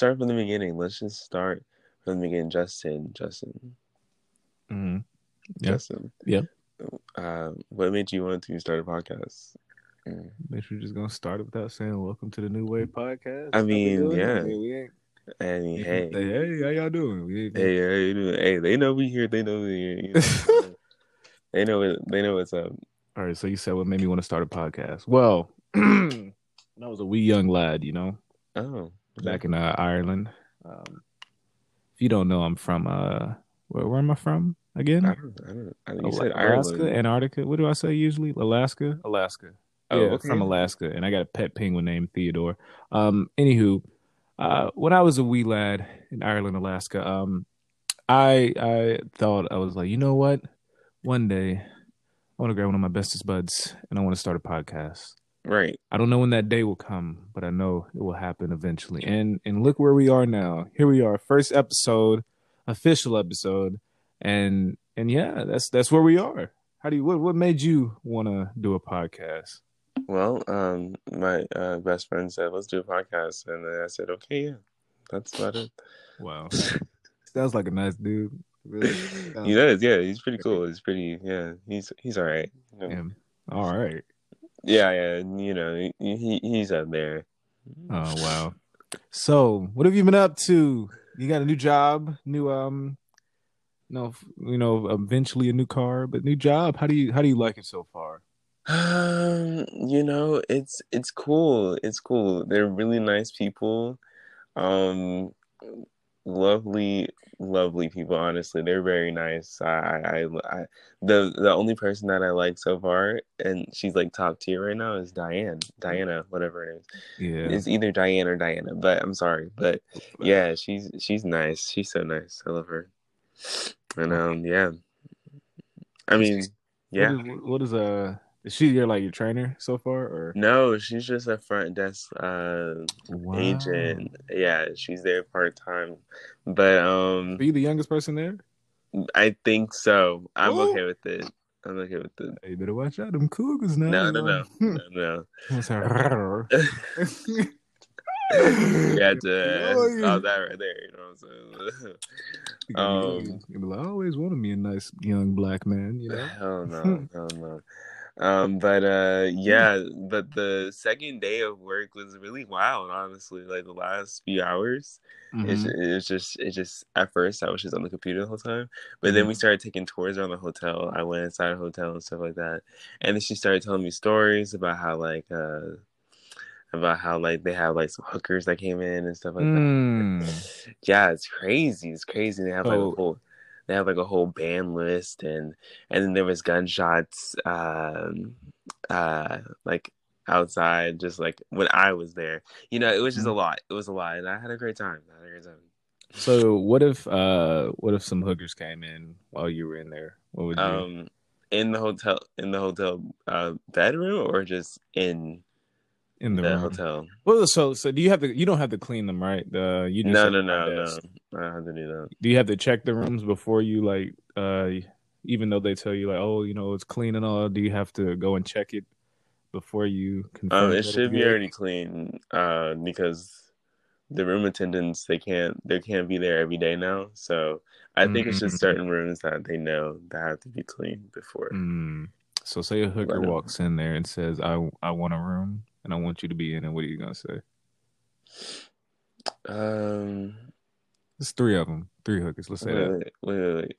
start from the beginning. Let's just start from the beginning. Justin, Justin, Mm-hmm. Yeah. Justin. Yeah. Uh, what made you want to start a podcast? Mm. Bet you're just gonna start it without saying welcome to the New Wave podcast. I mean, yeah. I mean, we ain't, I mean, hey, hey, how y'all doing? We ain't- hey, how you doing? Hey, they know we here. They know we here. You know? they know it. They know what's up. All right, so you said what made me want to start a podcast? Well, when I was a wee young lad, you know, Oh, back in uh, Ireland. Um, if you don't know, I'm from uh, where, where am I from again? I don't. I don't. I, you said Alaska, Ireland. Antarctica. What do I say usually? Alaska, Alaska. Oh, yeah, okay. from Alaska, and I got a pet penguin named Theodore. Um, anywho, uh, when I was a wee lad in Ireland, Alaska, um, I I thought I was like, you know what? One day, I want to grab one of my bestest buds, and I want to start a podcast. Right. I don't know when that day will come, but I know it will happen eventually. And and look where we are now. Here we are, first episode, official episode, and and yeah, that's that's where we are. How do you what what made you want to do a podcast? Well, um, my uh, best friend said, "Let's do a podcast," and then I said, "Okay, yeah, that's about it." Wow, sounds like a nice dude. Really? he does, yeah. He's pretty cool. He's pretty, yeah. He's he's all right. You know. Damn. All right. Yeah, yeah. You know, he, he he's up there. Oh wow. So, what have you been up to? You got a new job, new um, no, you know, eventually a new car, but new job. How do you how do you like it so far? Um, you know, it's it's cool. It's cool. They're really nice people. Um, lovely, lovely people. Honestly, they're very nice. I, I, I, the the only person that I like so far, and she's like top tier right now, is Diane, Diana, whatever it is. Yeah. It's either Diane or Diana, but I'm sorry, but yeah, she's she's nice. She's so nice. I love her. And um, yeah. I mean, yeah. What is, what is uh? Is she your like your trainer so far, or No, she's just a front desk uh wow. agent. Yeah, she's there part time. But um Are you the youngest person there? I think so. I'm Whoa. okay with it. I'm okay with it. Hey, you better watch out, them cougars now. No, no, no. No, no. You had to Oh, yeah. stop that right there, you know what I'm saying? Um, You'd be like, I always wanted me a nice young black man, you know. Hell no, hell no. Um, but uh, yeah, but the second day of work was really wild. Honestly, like the last few hours, it's, Mhm. it's just, it just at first I was just on the computer the whole time, but then we Mhm. started taking tours around the hotel. I went inside a hotel and stuff like that, and then she started telling me stories about how like uh, about how like they have like some hookers that came in and stuff like that. Mm. Yeah, it's crazy. It's crazy. They have like Oh. a whole they had like a whole band list and and then there was gunshots um uh like outside just like when I was there. You know, it was just a Mhm. lot. It was a lot and I had a great time. I had a great time. So what if uh what if some hookers came in while you were in there? What would you Um in the hotel in the hotel uh bedroom or just in in the, the, room? hotel? Well, so so do you have to you don't have to clean them, right? Uh you just No, no, no, no. I don't have to do that. Do you have to check the rooms before you like uh even though they tell you like, oh, you know, it's clean and all, do you have to go and check it before you confirm? Um, it should be already clean, uh, because the room attendants they can't they can't be there every day now. So I think it's just Mm. certain rooms that they know that have to be cleaned before. Mm. So say a hooker walks in there and says, "I I want a room and I want you to be in it." What are you gonna say? Um, There's three of them, three hookers. Let's say wait, that. wait, wait, wait,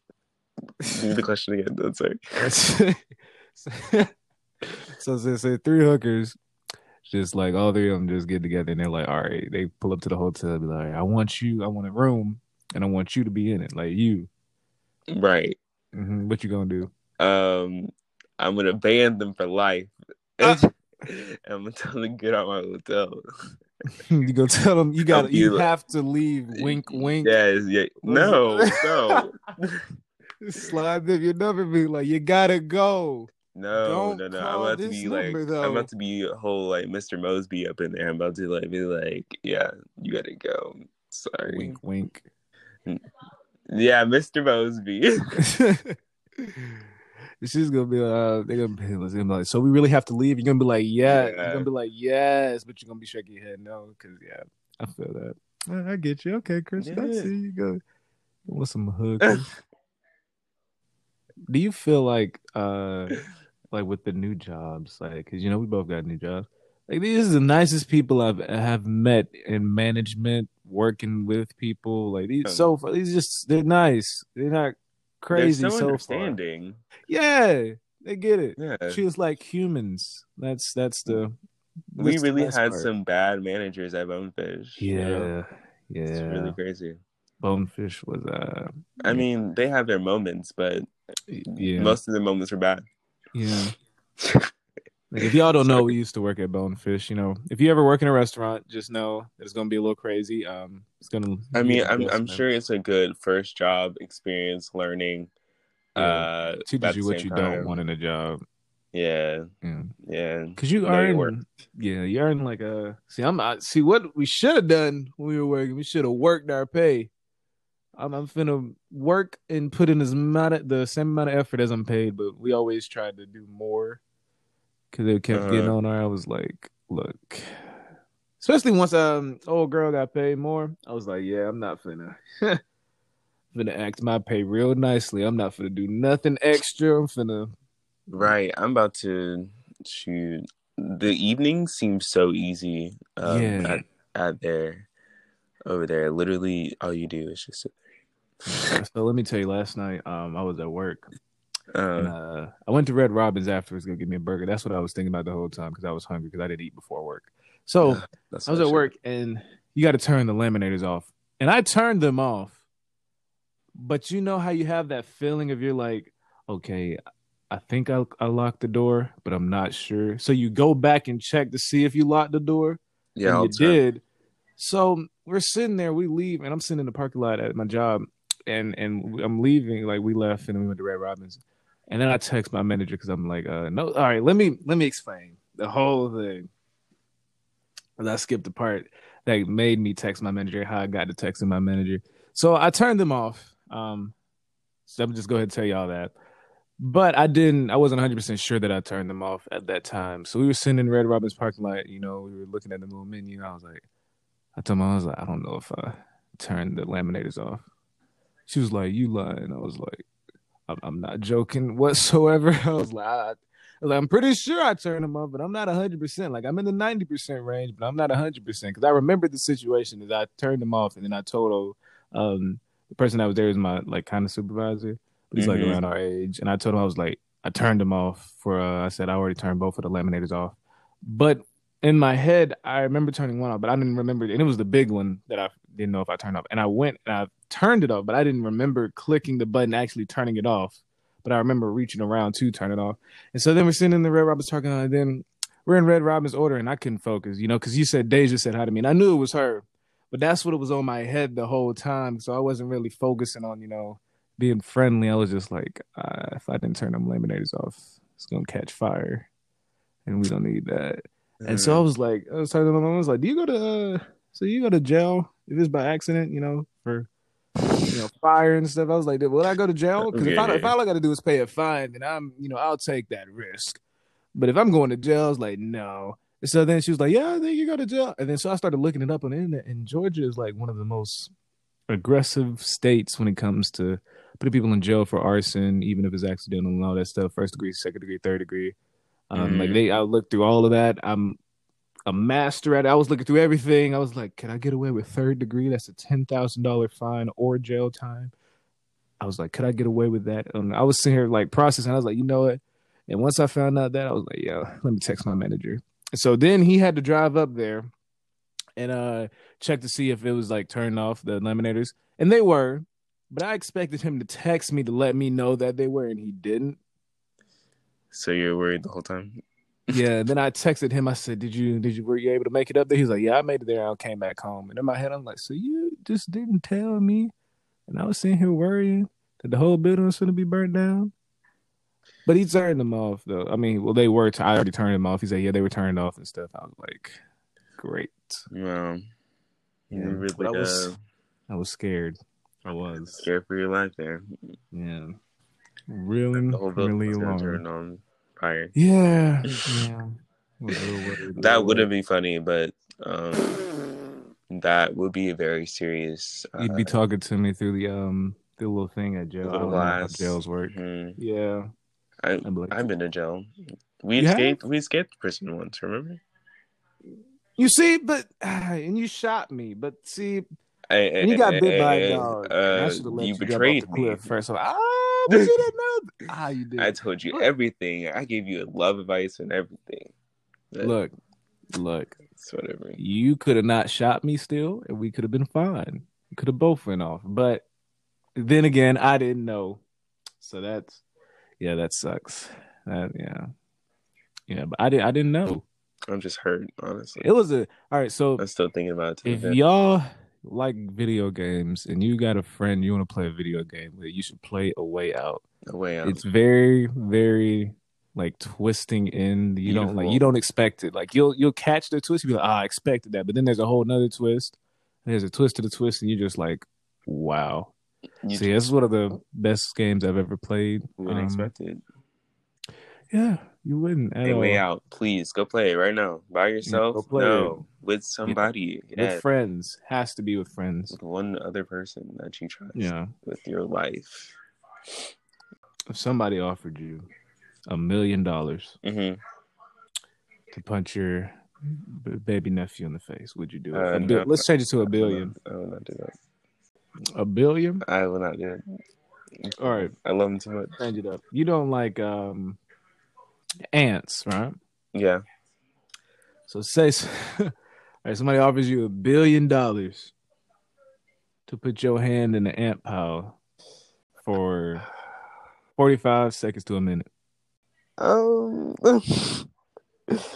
me the question again. I'm sorry. so say, say three hookers, just like all three of them just get together and they're like, all right, they pull up to the hotel, be like, I want you, I want a room, and I want you to be in it, like you. Right. hmm What you gonna do? Um, I'm gonna ban them for life. Ah. I'm gonna tell them to get out my hotel. you gonna tell them you got you like- have to leave. Wink, wink. Yes, yeah. No, no, Slide them your number, be like, you gotta go. no, Don't no, no. I'm about to be like, though. I'm about to be a whole like Mr. Mosby up in there. I'm about to like be like, yeah, you gotta go. Sorry. Wink, wink. Yeah, Mr. Mosby. She's gonna be uh they're gonna be, they're gonna be like, so we really have to leave. You're gonna be like, yeah. Yeah. You're gonna be like, yes, but you're gonna be shaking your head no, because yeah, I feel that. I, I get you. Okay, Chris. I see you go. Want some hookers? Do you feel like, uh, like with the new jobs, like, cause you know we both got new jobs. Like these are the nicest people I've have met in management, working with people. Like these so far, these just they're nice. They're not crazy so, so far. Yeah, they get it. Yeah. Us like humans. That's that's the. we that's the really best had part. some bad managers at Bonefish. you know? Yeah, It's really crazy. Bonefish was uh. I mean, they have their moments, but Yeah, most of the moments were bad. yeah. Like, if y'all don't know, we used to work at Bonefish. You know, if you ever work in a restaurant, just know it's gonna be a little crazy. Um, it's gonna. I mean, I'm I'm sure it's a good first job experience, learning. Yeah. Uh, teaches you what you time. don't want in a job. Yeah, Yeah, yeah. because you Know your worth. earn. Yeah, you earn like a. See, I'm. I, see what we should have done when we were working. We should have worked our pay. I'm, I'm finna work and put in as amount of, the same amount of effort as I'm paid, but we always tried to do more because they kept Uh-huh. getting on her. I was like, look, especially once um old girl got paid more, I was like, yeah, I'm not finna. finna act my pay real nicely. I'm not finna do nothing extra. I'm finna Right. I'm about to shoot. The evening seems so easy. Um, Yeah. At, at there, over there, literally, all you do is just. sit there. so let me tell you, last night um I was at work Uh, uh I went to Red Robin's afterwards to go get me a burger. That's what I was thinking about the whole time because I was hungry because I didn't eat before work. So I was at should- work and you got to turn the laminators off, and I turned them off. But you know how you have that feeling of you're like, okay, I think I I locked the door, but I'm not sure. So you go back and check to see if you locked the door. Yeah, you time. did. So we're sitting there, we leave, and I'm sitting in the parking lot at my job, and and I'm leaving. Like we left, and we went to Red Robin's, and then I text my manager because I'm like, uh, no, all right, let me let me explain the whole thing. And I skipped the part that made me text my manager. How I got to texting my manager. So I turned them off. Um, so I'm just go ahead and tell y'all that. But I didn't. I wasn't 100 percent sure that I turned them off at that time. So we were sitting in Red Robin's parking lot. You know, we were looking at the little menu. I was like, I told my I was like, I don't know if I turned the laminators off. She was like, "You lying?" I was like, "I'm, not joking whatsoever." I was like, I, like, "I'm pretty sure I turned them off, but I'm not 100 percent. Like I'm in the 90 percent range, but I'm not 100 percent because I remember the situation is I turned them off, and then I told um the person that was there is my like kind of supervisor, but he's like Mhm. around our age, and I told him I was like, I turned them off for. Uh, I said I already turned both of the laminators off, but in my head, I remember turning one off, but I didn't remember, and it was the big one that I didn't know if I turned off. And I went and I turned it off, but I didn't remember clicking the button, actually turning it off. But I remember reaching around to turn it off. And so then we're sitting in the Red Robin's talking, and then we're in Red Robin's order, and I couldn't focus, you know, because you said Deja said hi to me, and I knew it was her, but that's what it was on my head the whole time. So I wasn't really focusing on, you know, being friendly. I was just like, uh, if I didn't turn them laminators off, it's gonna catch fire, and we don't need that. And so I was like, I was telling them, I was like, do you go to, uh, so you go to jail if it's by accident, you know, for, you know, fire and stuff. I was like, will I go to jail? Because if, I, if all I got to do is pay a fine, then I'm, you know, I'll take that risk. But if I'm going to jail, I was like, no. And so then she was like, yeah, I think you go to jail. And then so I started looking it up on the internet, and Georgia is like one of the most aggressive states when it comes to putting people in jail for arson, even if it's accidental and all that stuff, first degree, second degree, third degree. Um, Like Mhm. they, I looked through all of that. I'm a master at it. I was looking through everything. I was like, can I get away with third degree? That's a ten thousand dollar fine or jail time. I was like, could I get away with that? And I was sitting here like processing. I was like, you know what? And once I found out that, I was like, yo, let me text my manager. So then he had to drive up there and uh check to see if it was like turned off the laminators, and they were. But I expected him to text me to let me know that they were, and he didn't. So you're worried the whole time? Yeah. Then I texted him. I said, "Did you did you were you able to make it up there?" He's like, "Yeah, I made it there. I came back home." And in my head, I'm like, "So you just didn't tell me?" And I was sitting here worrying that the whole building was going to be burnt down. But he turned them off, though. I mean, well, they were. T- I already turned them off. He said, "Yeah, they were turned off and stuff." I was like, "Great." Wow. Yeah, really I was- uh, I was scared. I was. scared for your life there. Yeah. Really, The really was gonna long. turn on fire. Yeah. Yeah. I was a little worried That would have been funny, but um, that would be a very serious. Uh, You'd be talking to me through the um the little thing at jail. I how glass. jails work. Mhm. Yeah, I, I'd be like, I've been to jail. We You have? escaped. We escaped prison once. Remember? you see, but and you shot me. But see, I, when you got bit by a I- dog, Uh, should have let you you, betrayed the me. cliff first. I'm like, ah, but you didn't know. Ah, you did. I told you everything. I gave you love advice and everything. But look, look. it's whatever. You could have not shot me still, and we could have been fine. We could have both went off. But then again, I didn't know. So that's yeah, that sucks. That yeah. Yeah, but I didn't I didn't know. I'm just hurt, honestly. It was a all right, so I'm still thinking about it. if y'all like video games and you got a friend you want to play a video game with, you should play A Way Out. No way out. It's very, very like twisting in. You don't like you don't expect it. Like you'll you'll catch the twist. You'll be like, ah, I expected that. But then there's a whole nother twist. There's a twist to the twist, and you're just like, wow. You See, this is one of the best games I've ever played. wouldn't Um, expect it. Yeah, you wouldn't. At Hey, way out. Please go play it right now. By yourself? go play no. With somebody. With Yeah. friends. Has to be with friends. With one other person that you trust. Yeah. With your life. If somebody offered you a million dollars hmm to punch your baby nephew in the face, would you do it? Uh, no. Let's change it to a billion. I will not do that. A billion? I will not do it. All right. I love him too much. Change it up. You don't like um ants, right? Yeah. So say right, somebody offers you a billion dollars to put your hand in the ant pile for 45 seconds to a minute. Um,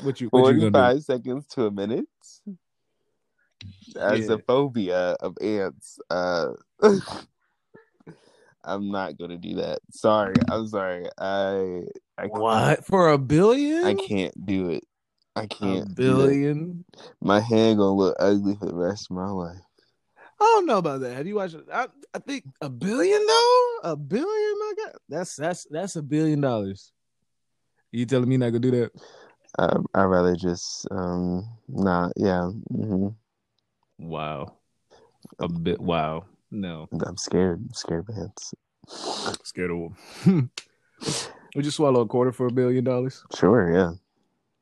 What you what you gonna 45 seconds to a minute. As Yeah. a phobia of ants, uh, I'm not gonna do that. Sorry, I'm sorry. I I? What? For a billion? I can't do it. I can't. do that. billion? My hand gonna look ugly for the rest of my life. I don't know about that. Have you watched? I, I think a billion though? A billion, my God. That's that's that's a billion dollars. You telling me not gonna do that? Um, I'd rather just um not. Yeah, hmm Wow. A bit wow. No. I'm scared. I'm scared of ants. Scared of them. Would you swallow a quarter for a billion dollars? Sure,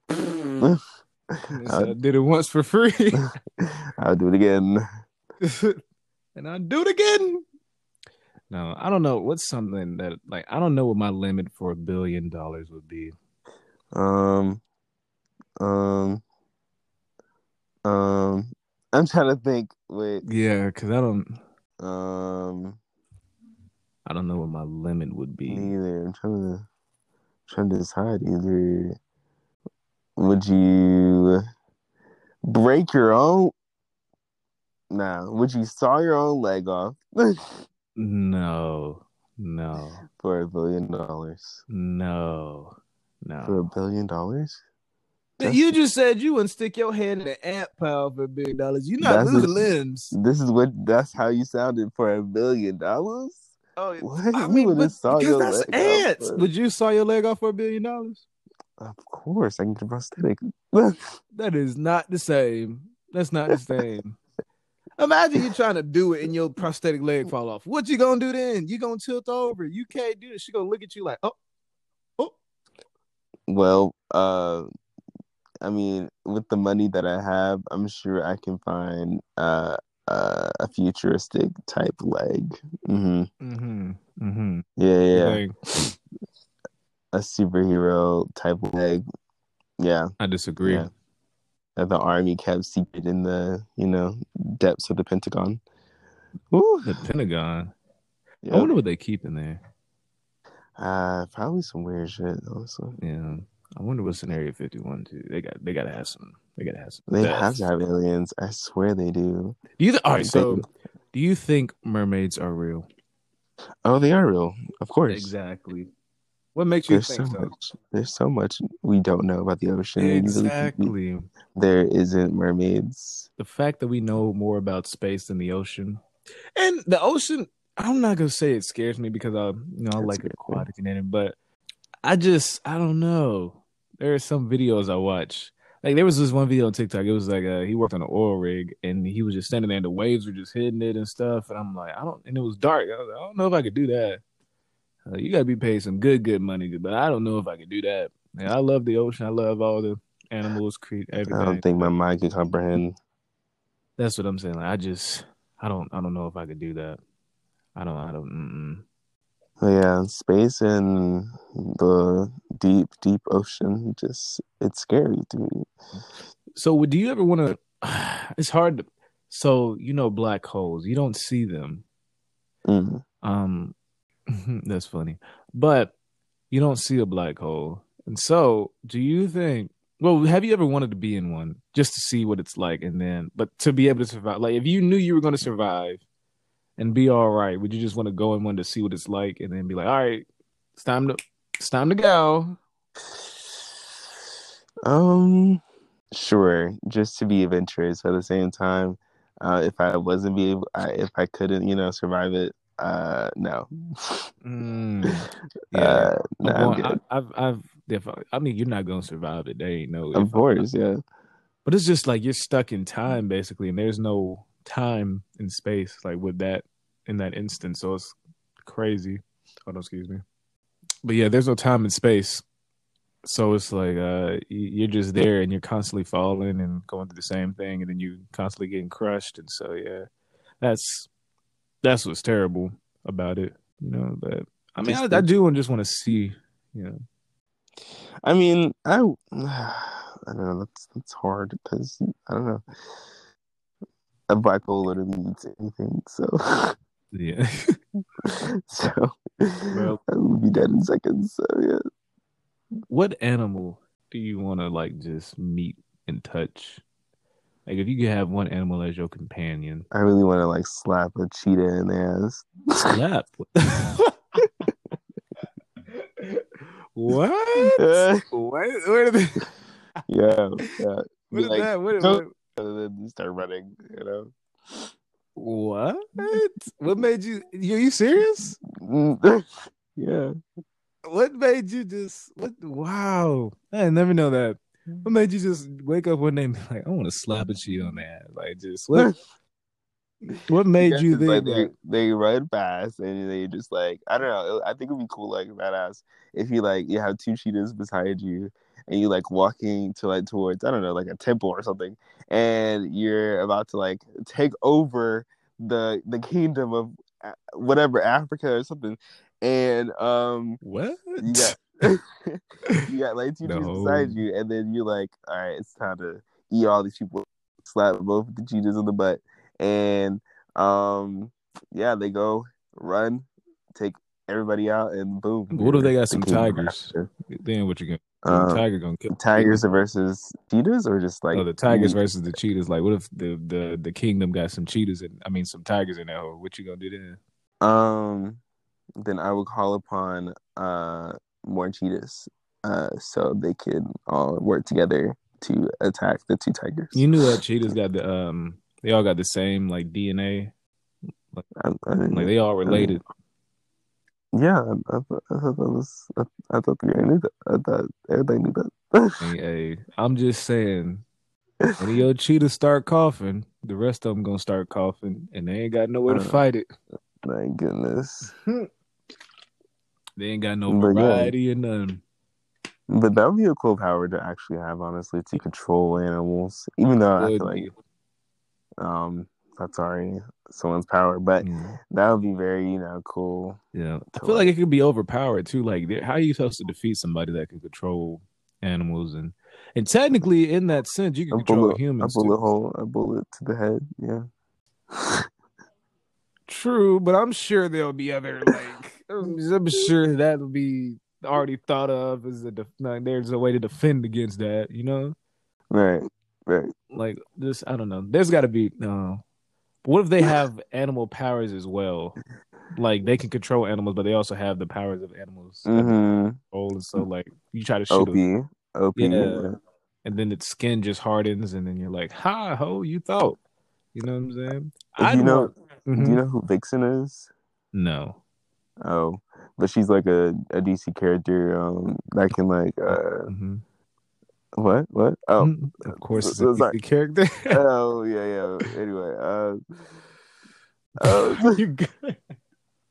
yeah. Yes, I did it once for free. I'll do it again. and I'll do it again. No, I don't know. What's something that like I don't know what my limit for a billion dollars would be. Um, um, um. I'm trying to think. Wait. Yeah, because I don't Um. I don't know what my limit would be. Neither. I'm trying to trying to decide. Either would you break your own? Nah. Would you saw your own leg off No, no, for a billion dollars? no, No. For a billion dollars? You just said you wouldn't stick your hand in an ant pile for a billion dollars. You're not That's losing a- limbs. This is what. That's how you sounded for a billion dollars. Oh, What? I You mean, would've but, saw because your that's leg off ants. for- Would you saw your leg off for a billion dollars? Of course, I can get a prosthetic. That is not the same. That's not the same. Imagine you trying to do it and your prosthetic leg fall off. What you gonna do then? You gonna tilt over? You can't do it. She gonna look at you like, oh, oh. well, uh, I mean, with the money that I have, I'm sure I can find uh, uh a futuristic type leg. hmm Mm-hmm. Mm-hmm. Yeah, yeah. Like, a superhero type leg. Yeah, I disagree. Yeah. that the army kept secret in the you know depths of the Pentagon. Woo. The Pentagon. Yeah. I wonder what they keep in there. Uh, probably some weird shit. Also, Yeah. I wonder what's in Area 51 too. They got they gotta have some they gotta have some. they death. have to have aliens. I swear they do. Do you th- all right, so do. do you think mermaids are real? Oh, they are real, of course. Exactly. What makes you There's so think so? much. There's so much we don't know about the ocean. Exactly. There isn't mermaids. The fact that we know more about space than the ocean, and the ocean. I'm not gonna say it scares me because I, you know, I That's like good. aquatic and anything, but I just, I don't know. There are some videos I watch. Like there was this one video on TikTok. It was like uh, he worked on an oil rig and he was just standing there and the waves were just hitting it and stuff. And I'm like, I don't. And it was dark. I, was like, I don't know if I could do that. Uh, you gotta be paid some good, good money, but I don't know if I could do that. Man, I love the ocean. I love all the animals, create everything. I don't think my mind can comprehend. That's what I'm saying. Like, I just, I don't, I don't know if I could do that. I don't, I don't. Mm-mm. Yeah, space and the deep, deep ocean just it's scary to me. So, do you ever want to? It's hard. To, so you know, black holes. You don't see them. Mm. Um, that's funny, but you don't see a black hole. And so, do you think? Well, have you ever wanted to be in one just to see what it's like, and then, but to be able to survive? Like, if you knew you were going to survive and be all right, would you just want to go and want to see what it's like, and then be like, all right, it's time to, it's time to go? Um, sure, just to be adventurous. At the same time, uh, if I wasn't be able, I, if I couldn't, you know, survive it, uh, no. Mm, yeah, yeah. uh, no, I'm I'm going- good. I, I've, I've, definitely. I mean, you're not gonna survive it. There ain't no. Of course, yeah. But it's just like you're stuck in time basically, and there's no time and space like with that in that instance. So it's crazy. Hold on, excuse me. But yeah, there's no time and space. So it's like uh you're just there and you're constantly falling and going through the same thing and then you constantly getting crushed and so yeah. That's that's what's terrible about it, you know, but I mean I, I do just want to see, you know. I mean, I, I don't know. That's that's hard because I don't know. A black hole literally eats anything, so Yeah. so Well- I would be dead in seconds. So yeah, what animal do you want to like just meet and touch? Like if you could have one animal as your companion, I really want to like slap a cheetah in the ass. slap. what? yeah, What? Where did they, yeah. what Be is like, that? What, what? And then you start running. You know. What? What made you? You, you serious? yeah. What made you just? What? Wow! I never know that. What made you just wake up one day and be like, I want to slap a cheetah on that"? Like, just what? What made you it's like think? they, they run fast and they just like I don't know. I think it'd be cool like badass if you like you have two cheetahs beside you and you like walking to like towards I don't know like a temple or something and you're about to like take over the the kingdom of uh, whatever Africa or something and um What? you got you got like two cheetahs No. beside you and then you're like all right it's time to eat all these people slap both of the cheetahs in the butt and um yeah they go run take everybody out and boom What if they got some the tigers? Then what you gonna? Um, tiger gonna kill tigers versus cheetahs or just like oh, the tigers versus the cheetahs. Like, what if the the the kingdom got some cheetahs and I mean some tigers in that hole? What you gonna do then? um then i would call upon uh more cheetahs uh so they can all work together to attack the two tigers You knew that cheetahs got the um. They all got the same like DNA. I, I Like they all related. Yeah, I, thought, I thought that was. I, I thought the guy knew that. I thought everybody knew that. Hey, hey, I'm just saying. When your cheetahs start coughing, the rest of them gonna start coughing, and they ain't got nowhere to Uh. fight it. My goodness, They ain't got no But yeah. variety and none. but that would be a cool power to actually have, honestly, to control animals. Even though I feel like um that's already someone's power, but Mm. that would be very, you know, cool. Yeah, I feel like it could be overpowered too. Like, how are you supposed to defeat somebody that can control animals and and technically, in that sense, you can A control bullet, a bullet too. hole, a bullet to the head. Yeah. True, but I'm sure there'll be other like I'm, I'm sure that'll be already thought of as a def- like, there's a way to defend against that. You know, right, right. like this. I don't know. There's got to be no. What if they have animal powers as well? Like they can control animals, but they also have the powers of animals. Mm-hmm. And so, like you try to shoot OP, OP. Yeah. and then its skin just hardens, and then you're like, "Ha ho, you thought." You know what I'm saying? Do I'd you know? Mhm. Do you know who Vixen is? No. Oh, but she's like a, a DC character um that can like uh hmm What? What? Oh, Mm, of course, it's a sorry. Character. oh yeah, yeah. Anyway, uh, uh, You good?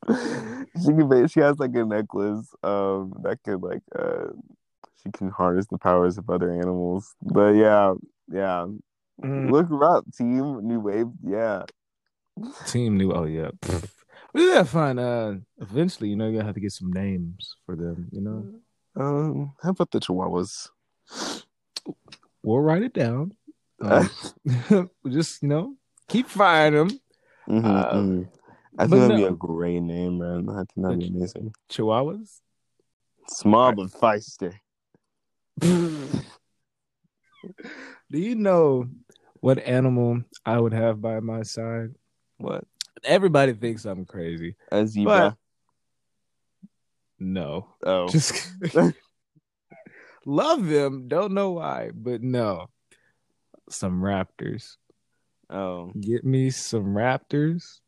she can make, she has like a necklace um that could like uh she can harness the powers of other animals. But yeah, yeah. Mm. Look her up, team. New wave. Yeah. Team new. Oh yeah. We gotta find. Uh, eventually, you know, you gotta have to get some names for them. You know, Um, how about the Chihuahuas? We'll write it down. Um, just you know, keep firing them. Mhm, uh, mhm. I think that'd be a great name, man. I think that'd be amazing. Chihuahuas. Small but feisty. Do you know what animal I would have by my side? What? Everybody thinks I'm crazy. A zebra. No, oh. just love them. Don't know why, but no. Some raptors. oh. Get me some raptors.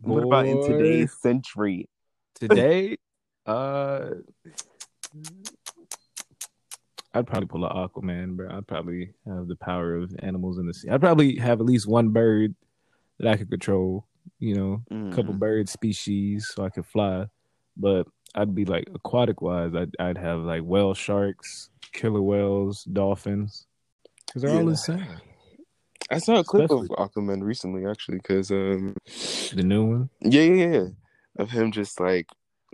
What about in today's century? today? Uh, I'd probably pull an Aquaman, bro. I'd probably have the power of animals in the sea. I'd probably have at least one bird that I could control. You know, a couple Mm. bird species so I could fly. But I'd be like aquatic wise. I'd I'd have like whale sharks, killer whales, dolphins, because they're all Yeah. insane. I saw a clip Especially- of Aquaman recently, actually, because um, The new one. yeah, yeah, yeah, of him just like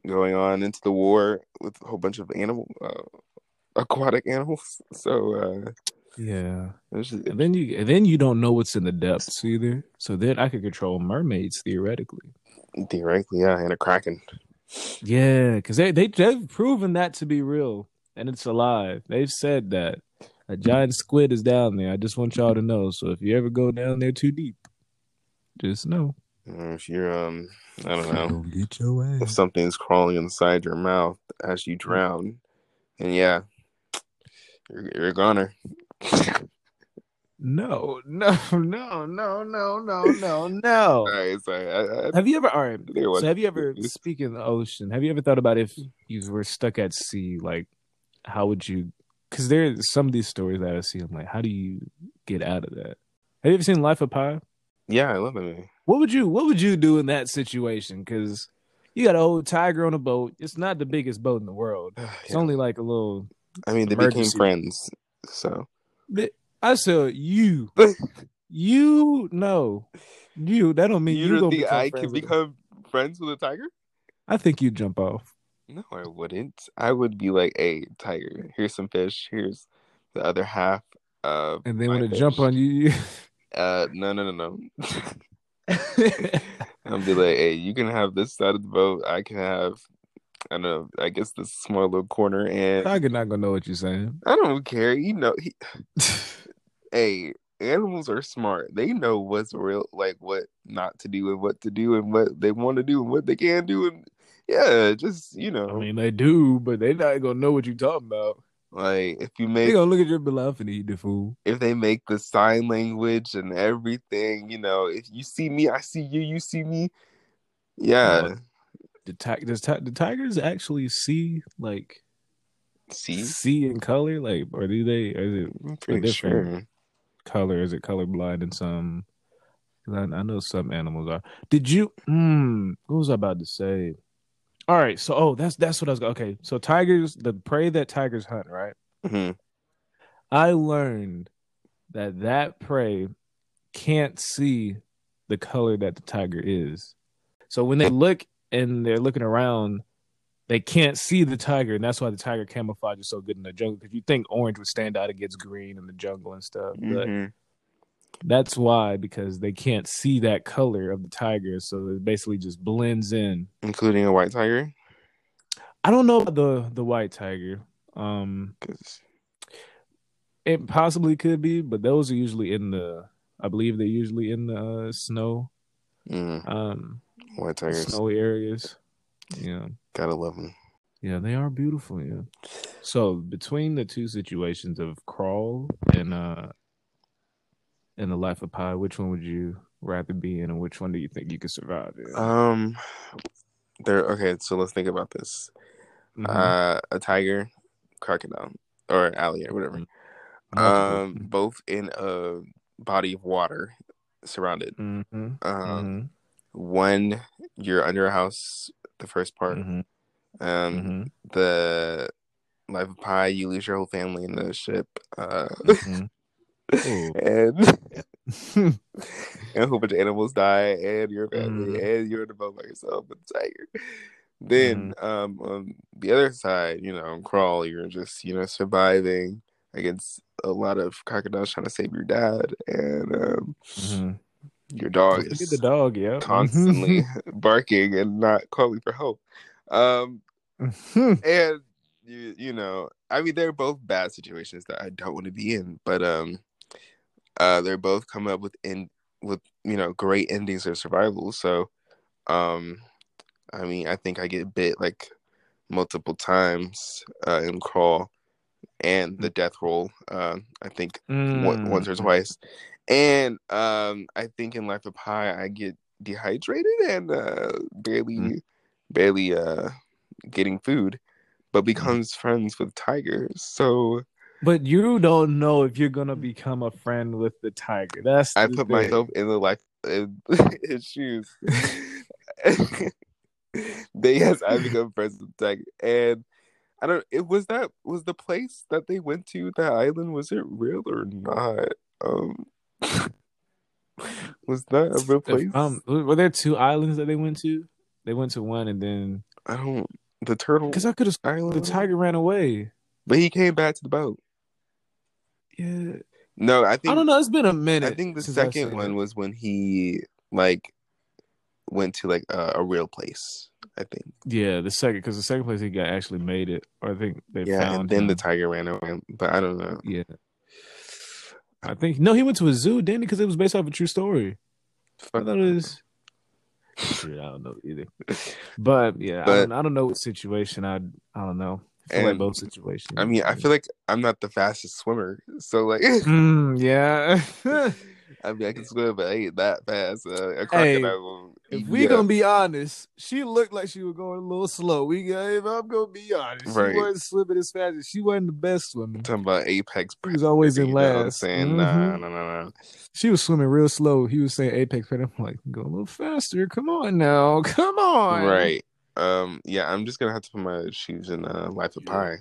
going on into the war with a whole bunch of animal, uh, aquatic animals. So uh, Yeah. just, And then you and then you don't know what's in the depths either. So then I could control mermaids theoretically. theoretically, yeah, and a kraken. Yeah, because they they they've proven that to be real and it's alive. They've said that a giant squid is down there. I just want y'all to know. So if you ever go down there too deep, just know. Uh, if you're um, I don't know, get your if something's crawling inside your mouth as you drown, and yeah, you're, you're a goner. No, no, no, no, no, no, no, no. Right, sorry. I, I, Have you ever? All right. So have you ever? Speaking of the ocean, have you ever thought about if you were stuck at sea? Like, how would you? Because there's some of these stories that I see. I'm like, how do you get out of that? Have you ever seen Life of Pi? yeah, I love that movie. What would you What would you do in that situation? Because you got an old tiger on a boat. It's not the biggest boat in the world. It's Yeah. only like a little. I mean, they became friends, so I said you. you no. You. That don't mean you, you don't think I friends can become friends with a tiger? I think you jump off. No, I wouldn't. I would be like, "Hey, tiger, here's some fish. Here's the other half of." And then when it jump on you, uh, no, no, no, no. you I'll be like, "Hey, you can have this side of the boat. I can have, I don't know. I guess this small little corner, and Tiger not gonna know what you're saying. I don't care. You know, he, hey, animals are smart. They know what's real, like what not to do and what to do and what they want to do and what they can do. And yeah, just you know, I mean, they do, but they not gonna know what you're talking about. like if you make, They gonna look at your beloved and eat the fool. if they make the sign language and everything, you know, if you see me, I see you, you see me. Yeah. The ti- does ti- the tigers actually see like see, see in color, like, or do they? Is it I'm pretty different. sure. Color? Is it colorblind in some? I, I know some animals are. Did you? Hmm. What was I about to say? All right. So, oh, that's that's what I was. Okay. So, tigers, the prey that tigers hunt, right? hmm I learned that that prey can't see the color that the tiger is. So when they look and they're looking around, they can't see the tiger, and that's why the tiger camouflage is so good in the jungle. Because you think orange would stand out against green in the jungle and stuff, but hmm that's why because they can't see that color of the tiger, so it basically just blends in. Including a white tiger. I don't know about the the white tiger. Um, 'Cause- It possibly could be, but those are usually in the. I believe they're usually in the uh, snow, mm, um, white tigers. snowy areas. Yeah, Gotta love them. yeah, they are beautiful. Yeah. So between the two situations of crawl and uh, and the life of Pi, which one would you rather be in, and which one do you think you could survive in? Um, there. Okay, so let's think about this. Mhm. Uh, a tiger, crocodile, or alligator, whatever. Multiple. Um, both in a body of water, surrounded. Mhm, Um, mhm, one you're under a house. The first part. mhm, Um, mhm, the Life of Pi, you lose your whole family in the ship. Uh, mhm. And and a whole bunch of animals die, and your family, Mhm. and you're in the boat by yourself with the tiger. Then, um, on the other side, you know, crawl. You're just, you know, surviving against a lot of crocodiles trying to save your dad, and um. Your dog Look is the dog, yeah. constantly barking and not calling for help. Um, Mhm. and you, you know, I mean, they're both bad situations that I don't want to be in, but um, uh, they're both coming up with in with you know great endings of survival. So, um, I mean, I think I get bit like multiple times uh, in crawl and the death roll. Um, I think one, once or Mm. twice, and um, I think in Life of Pi I get dehydrated and uh, barely, Mm. barely uh, getting food, but becomes friends with tigers. So But you don't know if you're gonna become a friend with the tiger. That's I put thing. myself in the life in his shoes. they yes, I become friends with the tiger, and I don't. It was that was the place that they went to. The island was it real or not? Um, was that a real place? Um, were there two islands that they went to? They went to one and then I don't. The turtle because I could have the tiger ran away. but he came back to the boat. Yeah, No, I think I don't know. It's been a minute. I think the second one it. was when he like went to like a, a real place. I think. Yeah, the second because the second place he got actually made it, or I think they Yeah, found and then him. the tiger ran away. But I don't know. yeah. I think no, he went to a zoo, didn't he? Because it was based off a true story. I thought it was. Shit, I don't know either. But yeah, I, don't, I don't know what situation. I I don't know. I feel like both situations. I mean, I feel like I'm not the fastest swimmer, so like, Mm, yeah. I mean, I can swim, but I ain't that fast. Uh, a Hey, crocodile will if we gonna be honest, she looked like she was going a little slow. We if I'm gonna be honest, Right. she wasn't swimming as fast as she wasn't the best swimmer. talking about apex. She was always in you know what I'm last. saying? Nah, Mhm. no, no, no. She was swimming real slow. He was saying apex predator. I'm like, go a little faster. Come on now. Come on. Right. Um. Yeah, I'm just gonna have to put my shoes in uh, Life of Yeah. Pi.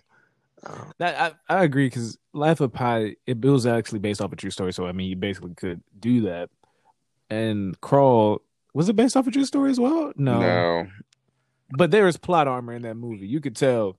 Um, That I, I agree because Life of Pi it, was actually based off a true story. So I mean, you basically could do that. And Crawl was it based off a true story as well? No, no. but there is plot armor in that movie. You could tell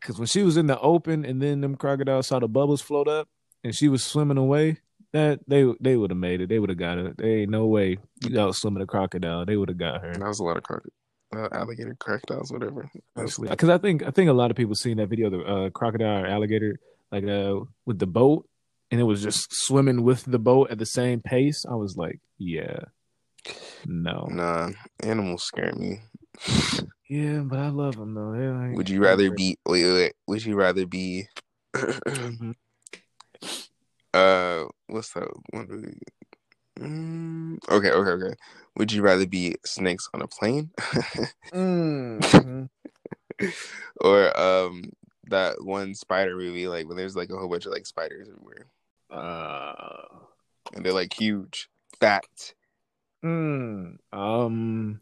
because when she was in the open and then them crocodiles saw the bubbles float up and she was swimming away. That they they would have made it. They would have got it. There ain't no way you out swimming a crocodile. They would have got her. That was a lot of croc- uh, alligator crocodiles, whatever. Because I think I think a lot of people seen that video, the uh, crocodile or alligator, like uh, with the boat, and it was just swimming with the boat at the same pace. I was like, yeah, no, Nah, animals scare me. yeah, but I love them though. Like- Would you rather be? Wait, wait, wait. Would you rather be? uh, what's that one? Mm, okay, okay, okay. Would you rather be snakes on a plane, Mhm. or um that one spider movie, like when there's like a whole bunch of like spiders everywhere, uh, and they're like huge, fat. mm, um,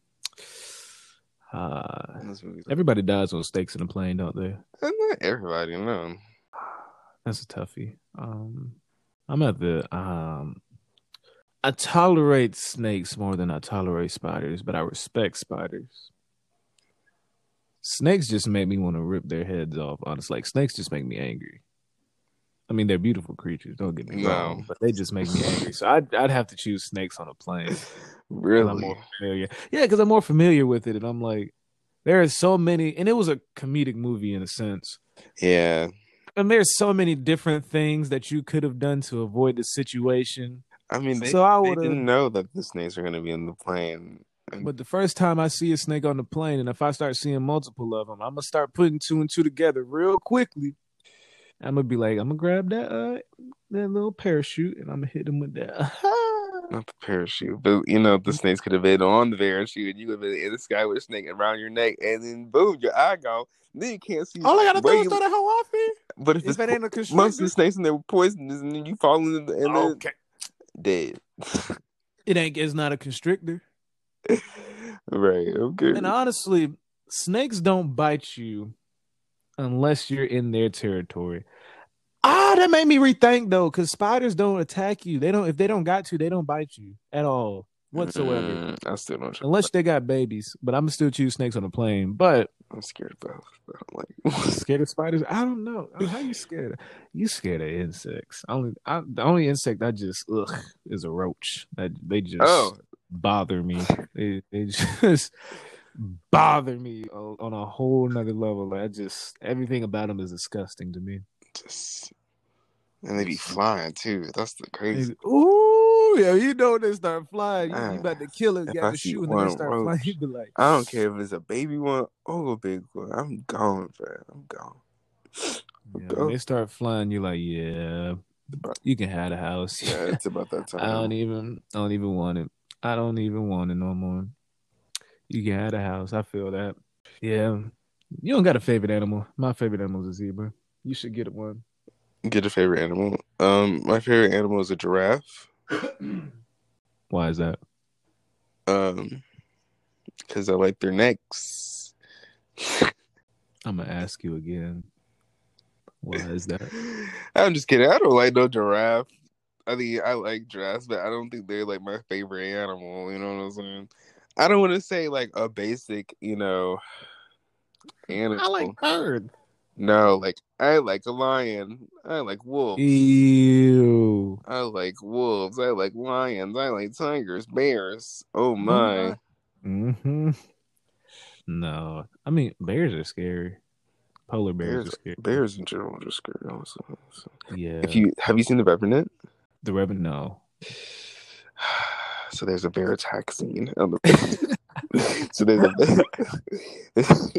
uh, everybody dies on snakes in a plane, don't they? And not everybody, no. That's a toughie. Um, I'm at the um. I tolerate snakes more than I tolerate spiders, but I respect spiders. Snakes just make me want to rip their heads off. Honestly, like snakes just make me angry. I mean, they're beautiful creatures. Don't get me No. wrong, but they just make me angry. So I'd I'd have to choose snakes on a plane. Really? more familiar. Yeah, because I'm more familiar with it, and I'm like, there are so many, and it was a comedic movie in a sense. Yeah. And there's so many different things that you could have done to avoid the situation. I mean, they, So I they would've- didn't know that the snakes were going to be in the plane. But the first time I see a snake on the plane, and if I start seeing multiple of them, I'm gonna start putting two and two together real quickly. I'm gonna be like, I'm gonna grab that uh that little parachute, and I'm gonna hit him with that. Not the parachute, but you know the snakes could have been on the parachute, and you would have been in the sky with a snake around your neck, and then boom, your eye gone. Then you can't see. All I gotta do is you- throw that hoe off me. But if, If it's it ain't a po- most of the snakes and they were poisonous, and then you fall in the, and okay. then dead. It ain't. It's not a constrictor. right. Okay. And honestly, snakes don't bite you unless you're in their territory. Ah, that made me rethink though, because spiders don't attack you. They don't. If they don't got to, they don't bite you at all whatsoever, Mm, I still don't. Unless they got babies. But I'm still choose snakes on a plane. But I'm scared of both. like, scared of spiders? I don't know. How you scared? Of, you scared of insects? Only I, the only insect I just ugh is a roach. That they just oh, bother me. They, they just bother me on, on a whole nother level. Like I just everything about them is disgusting to me. just and they be flying too. That's the crazy. Ooh, yeah, you know when they start flying, you, Ah, you about to kill it, got see shoe, and they start roach, flying. You be like, I don't care if it's a baby one or a big one. I'm gone, fam. I'm gone. Yeah, they start flying, you're like, yeah, you can have the house. Yeah, it's about that time. I don't even, I don't even want it. I don't even want it no more. You can have the house. I feel that. Yeah, you don't got a favorite animal. My favorite animal is a zebra. You should get one. Get a favorite animal. Um, my favorite animal is a giraffe. Why is that? Um, because I like their necks. I'm gonna ask you again. Why is that? I'm just kidding. I don't like no giraffe. I mean, I like giraffes, but I don't think they're like my favorite animal. You know what I'm saying? I don't want to say like a basic, you know, animal. bird. No, like I like a lion. I like wolves. Ew. I like wolves. I like lions. I like tigers, bears. Oh my! Mm-hmm. No, I mean bears are scary. Polar bears, Bears, are scary. bears in general are scary. Also, so. Yeah. if you have you seen the Revenant? the Revenant. no. So there's a bear attack scene. On the... so there's a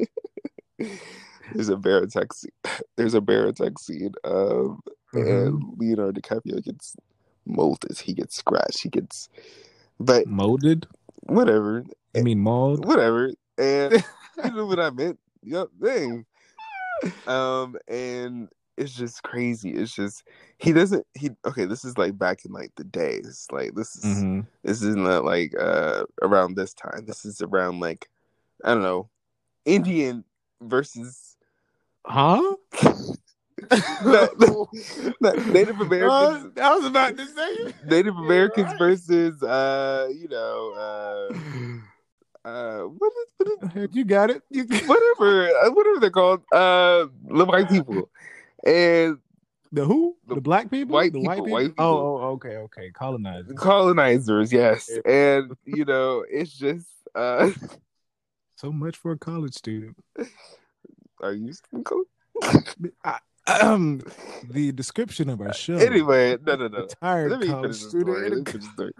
there's a bear attack scene. There's a bear attack scene. Um, and Leonardo DiCaprio gets molded. He gets scratched. He gets, but Molded? whatever, I mean mauled? whatever. And you know what I meant. Yep, thing. Um, and it's just crazy. It's just he doesn't. He okay. This is like back in like the days. Like this is Mm-hmm. this is not like uh around this time. This is around like I don't know, Indian versus Huh? not, not Native Americans. I was about to say. Native Americans right. versus uh you know uh uh what is, what is You got it. You whatever uh, whatever they're called uh the white people and The who? The The, black people? white the people, white people. Oh, oh, okay, okay. Colonizers. colonizers yes and you know it's just uh So much for a college student. are you still col- I, um, the description of our show. anyway no no no retired let me college finish the student. story. Let me finish the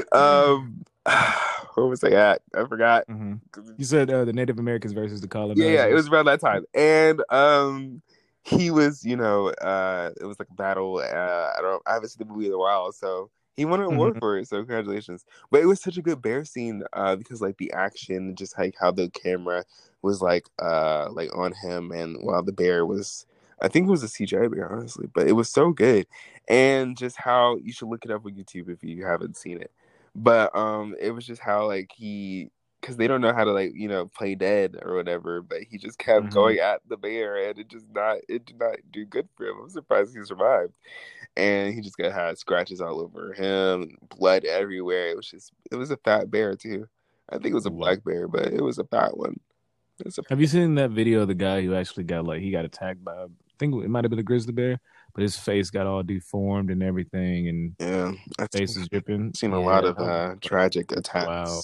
story. um what was I at I forgot Mhm. You said uh, the Native Americans versus the colonizers. yeah, yeah, it was around that time. And um he was, you know, uh it was like a battle. Uh I don't I haven't seen the movie in a while, so he won an award Mhm. for it, so congratulations. But it was such a good bear scene, uh, because like the action, just like how the camera was like uh like on him and while the bear was I think it was a CGI bear, honestly, but it was so good. And just how you should look it up on YouTube if you haven't seen it. But um it was just how like he because they don't know how to like you know play dead or whatever but he just kept Mhm. going at the bear and it just not it did not do good for him. I'm surprised he survived. And he just got had scratches all over him blood everywhere. It was just it was a fat bear too. I think it was a black bear but it was a fat one. A Have you seen that video of the guy who actually got like he got attacked by I think it might have been a grizzly bear, but his face got all deformed and everything, and yeah i've face is dripping. seen a Yeah, lot of uh tragic attacks. Wow.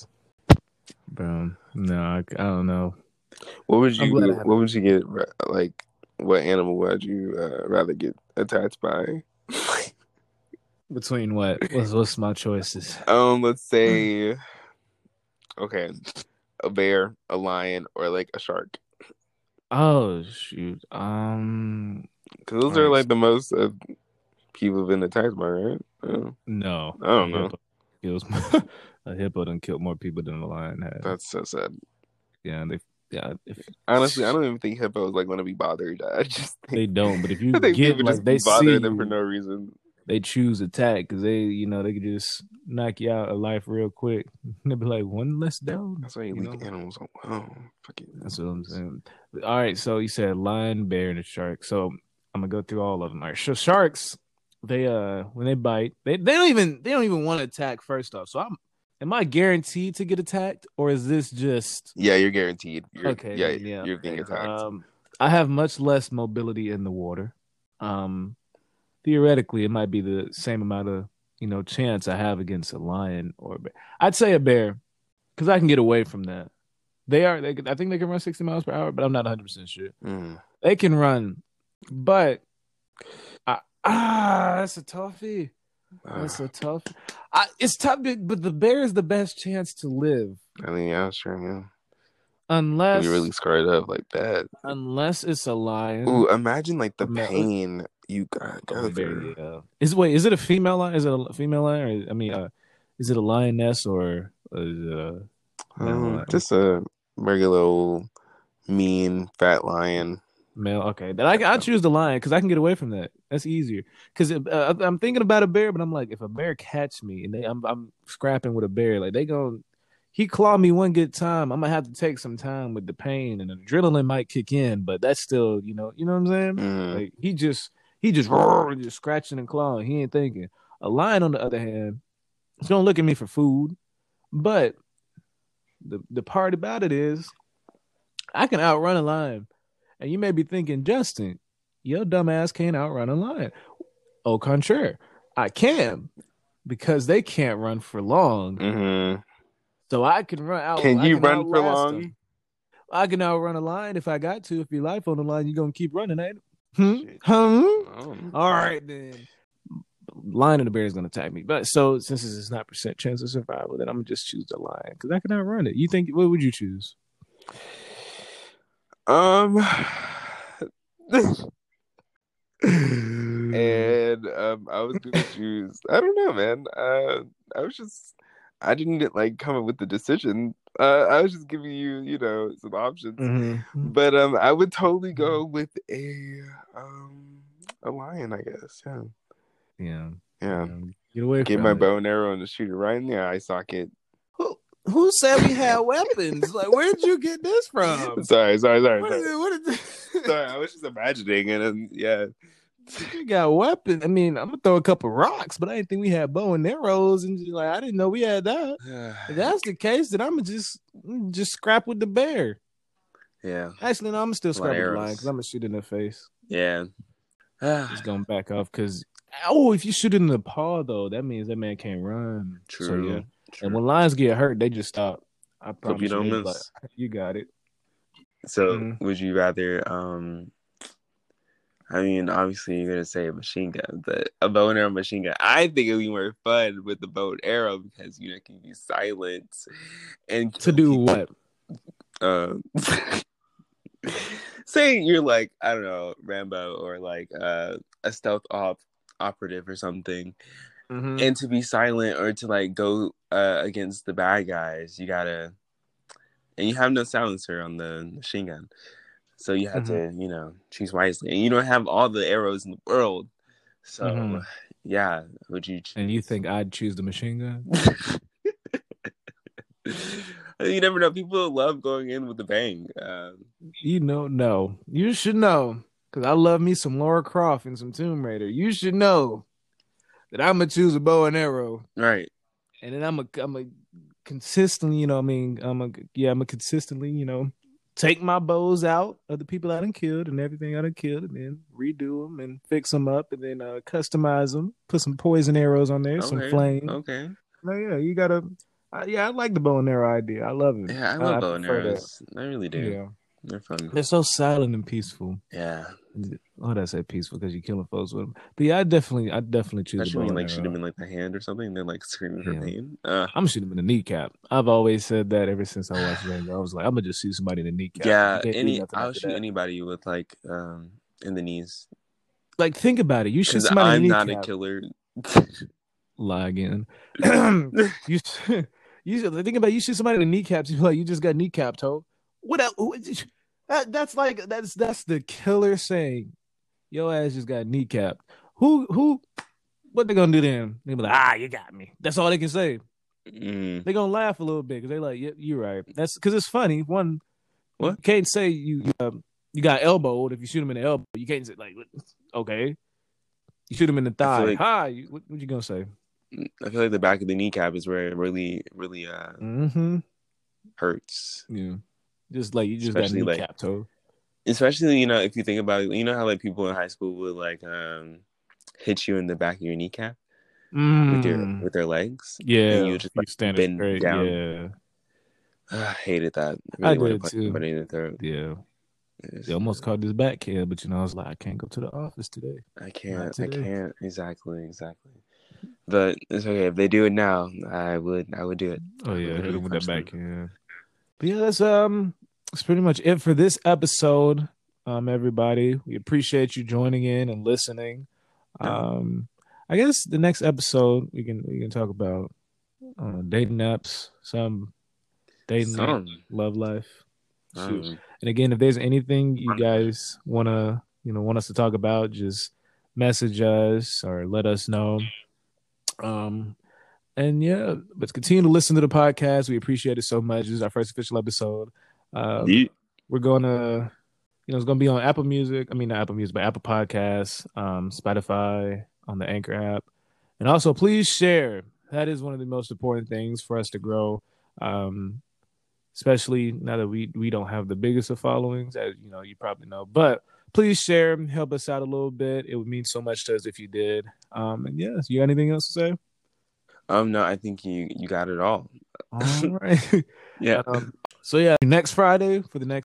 Bro, no, I, I don't know. what would you glad I haven't- what would you get like what animal would you uh, rather get attacked by Between what? What's, what's my choices? Um, let's say, okay, a bear, a lion, or like a shark. Oh shoot. Um, Because those are like the most uh, people have been attacked by, right? Oh, No, I don't a know. hippo kills a hippo done killed more people than a lion has. That's so sad. yeah, they yeah if Honestly, I don't even think hippos like want to be bothered. I just they don't. But if you think get like they see them for no reason. they choose attack because they you know they could just knock you out of life real quick. They'll be like one less down. That's why you You leave know? animals alone. Fuck it. That's what I'm saying. All right, so you said lion, bear, and a shark. So I'm gonna go through all of them. All right, so sharks, they uh when they bite, they, they don't even they don't even want to attack first off. So I'm am I guaranteed to get attacked, or is this just Yeah, you're guaranteed. You're, okay? Yeah, yeah, you're being attacked. Um, I have much less mobility in the water. Um, theoretically, it might be the same amount of you know chance I have against a lion or a bear. I'd say a bear because I can get away from that. They are. They, I think they can run 60 miles per hour, but I'm not 100 percent sure. Mm. They can run, but I, ah, that's a toughie. That's Uh, a tough. I, it's tough, but the bear is the best chance to live, I mean, yeah, sure, yeah. unless You really scarred up like that. unless it's a lion. Ooh, imagine like the pain you Oh, go bear, through. yeah. Is wait, is it a female lion? Is it a female lion? Or, I mean, uh, is it a lioness or is it a Um, just a regular old mean fat lion. Male? Okay, then I I choose the lion because I can get away from that. That's easier. Because uh, I'm thinking about a bear, but I'm like, if a bear catch me and they, I'm I'm scrapping with a bear, like they gonna he claw me one good time. I'm gonna have to take some time with the pain and adrenaline might kick in, but that's still, you know, you know what I'm saying? Mm. Like he just he just roar, just scratching and clawing. He ain't thinking. A lion, on the other hand, is gonna look at me for food, but the the part about it is, I can outrun a lion, and you may be thinking, Justin, your dumb ass can't outrun a lion. Au contraire, I can because they can't run for long. hmm So I can run out. Can you run for long? them. I can outrun a lion if I got to. If your life on the line, you're gonna keep running, ain't it? Hmm? Huh? Oh. All right then. Lion and the bear is gonna attack me, but so since it's not percent chance of survival, then I'm gonna just choose the lion because I can outrun it. You think? What would you choose? Um, and um, I was gonna choose. I don't know, man. Uh, I was just, I didn't like come up with the decision. Uh, I was just giving you, you know, some options. Mm-hmm. But um, I would totally go with a um a lion. I guess. Yeah. Yeah. Yeah. Um, Get away Get from my it. bow and arrow and just shoot it right in the eye socket. Who, said we had weapons? like, where did you get this from? Sorry, sorry, sorry, What is sorry. it? What is sorry. I was just imagining it, and yeah. You got weapons. I mean, I'm gonna throw a couple rocks, but I didn't think we had bow and arrows, and just, like I didn't know we had that. If that's the case, then I'm gonna just mm, just scrap with the bear. yeah, Actually, no, I'm gonna still scrap with the lion because I'm gonna shoot in the face. yeah. Going to back off because oh, if you shoot in the paw though, that means that man can't run. True. So, yeah. True. And when lions get hurt, they just stop. I promise Hope you don't They miss. like, you got it. So, Mhm. would you rather? um I mean, obviously, you're gonna say a machine gun, but a bow and arrow machine gun. I think it'd be more fun with the bow and arrow because you know it can be silent and To do people. what? Uh, say you're like I don't know Rambo or like uh, a stealth op operative or something, Mhm. and to be silent or to like go uh, against the bad guys, you gotta, and you have no silencer on the machine gun, so you have to you know choose wisely, and you don't have all the arrows in the world, so Mhm. yeah, would you? And you think I'd choose the machine gun? you never know. People love going in with a bang. Uh, You know, no. You should know. Cause I love me some Lara Croft and some Tomb Raider. You should know that I'm gonna choose a bow and arrow. right. And then I'm a I'm a consistently, you know, I mean, I'm a yeah, I'm a consistently, you know, take my bows out of the people I done killed and everything I done killed, and then redo them and fix them up, and then uh, customize them, put some poison arrows on there, some Okay. flame. Okay. No, yeah, you gotta. Uh, yeah, I like the bow and arrow idea. I love it. Yeah, I love bow and that. arrows. I really do. Yeah, They're fun. they're so silent and peaceful. Yeah. Oh, I say peaceful because you're killing folks with them. But yeah, I definitely, I definitely choose Especially bow when like shoot them in like the hand or something. They're like screaming for pain. Uh, I'm shooting them in the kneecap. I've always said that ever since I watched Django. I was like, I'm gonna just shoot somebody in the kneecap. yeah. You can't do Any. I'll shoot that. anybody with like um in the knees Like, think about it. You shoot somebody I'm in the not a killer. lie again. you you think about it, you shoot somebody in the kneecaps, you like you just got kneecapped, toe. What else? That, that's like that's that's the killer saying. Your ass just got kneecapped. Who who what they gonna do then? They be like, ah, you got me. That's all they can say. Mm. They gonna laugh a little bit because they like, yeah, you're right. That's because it's funny. One, What? you can't say you um, you got elbowed if you shoot him in the elbow. You can't say like, okay. You shoot him in the thigh. like- Hi, you- what, what you gonna say? I feel like the back of the kneecap is where it really, really uh, Mm-hmm. hurts. Yeah, just like you just Especially, got like- kneecap toe. Especially, you know, if you think about it, you know how like people in high school would like um hit you in the back of your kneecap with your Mm. with their legs. yeah, and you just, like, stand bend straight. down. Yeah, I hated that. I I really wanted did too. somebody in the throat. yeah. It's- They almost caught this back here, but you know, I was like, I can't go to the office today. I can't. I can't. Exactly. Exactly. But it's okay if they do it now. I would. I would do it. Oh yeah, hit him with that back. Yeah. But yeah, that's um that's pretty much it for this episode. Um, everybody. We appreciate you joining in and listening. Um I guess the next episode we can we can talk about uh, dating apps, some dating Some. love life. Um, And again, if there's anything you guys wanna you know want us to talk about, just message us or let us know. Um, and yeah, but continue to listen to the podcast. We appreciate it so much. This is our first official episode. Um, you- we're gonna, you know, it's gonna be on Apple Music. I mean, not Apple Music, but Apple Podcasts, um, Spotify, on the Anchor app, and also please share. That is one of the most important things for us to grow. Um, especially now that we we don't have the biggest of followings, as you know, you probably know. But please share, help us out a little bit. It would mean so much to us if you did. Um, and yes, you got anything else to say? um. No, I think you you got it all. All right. Yeah. Um, so yeah, next Friday for the next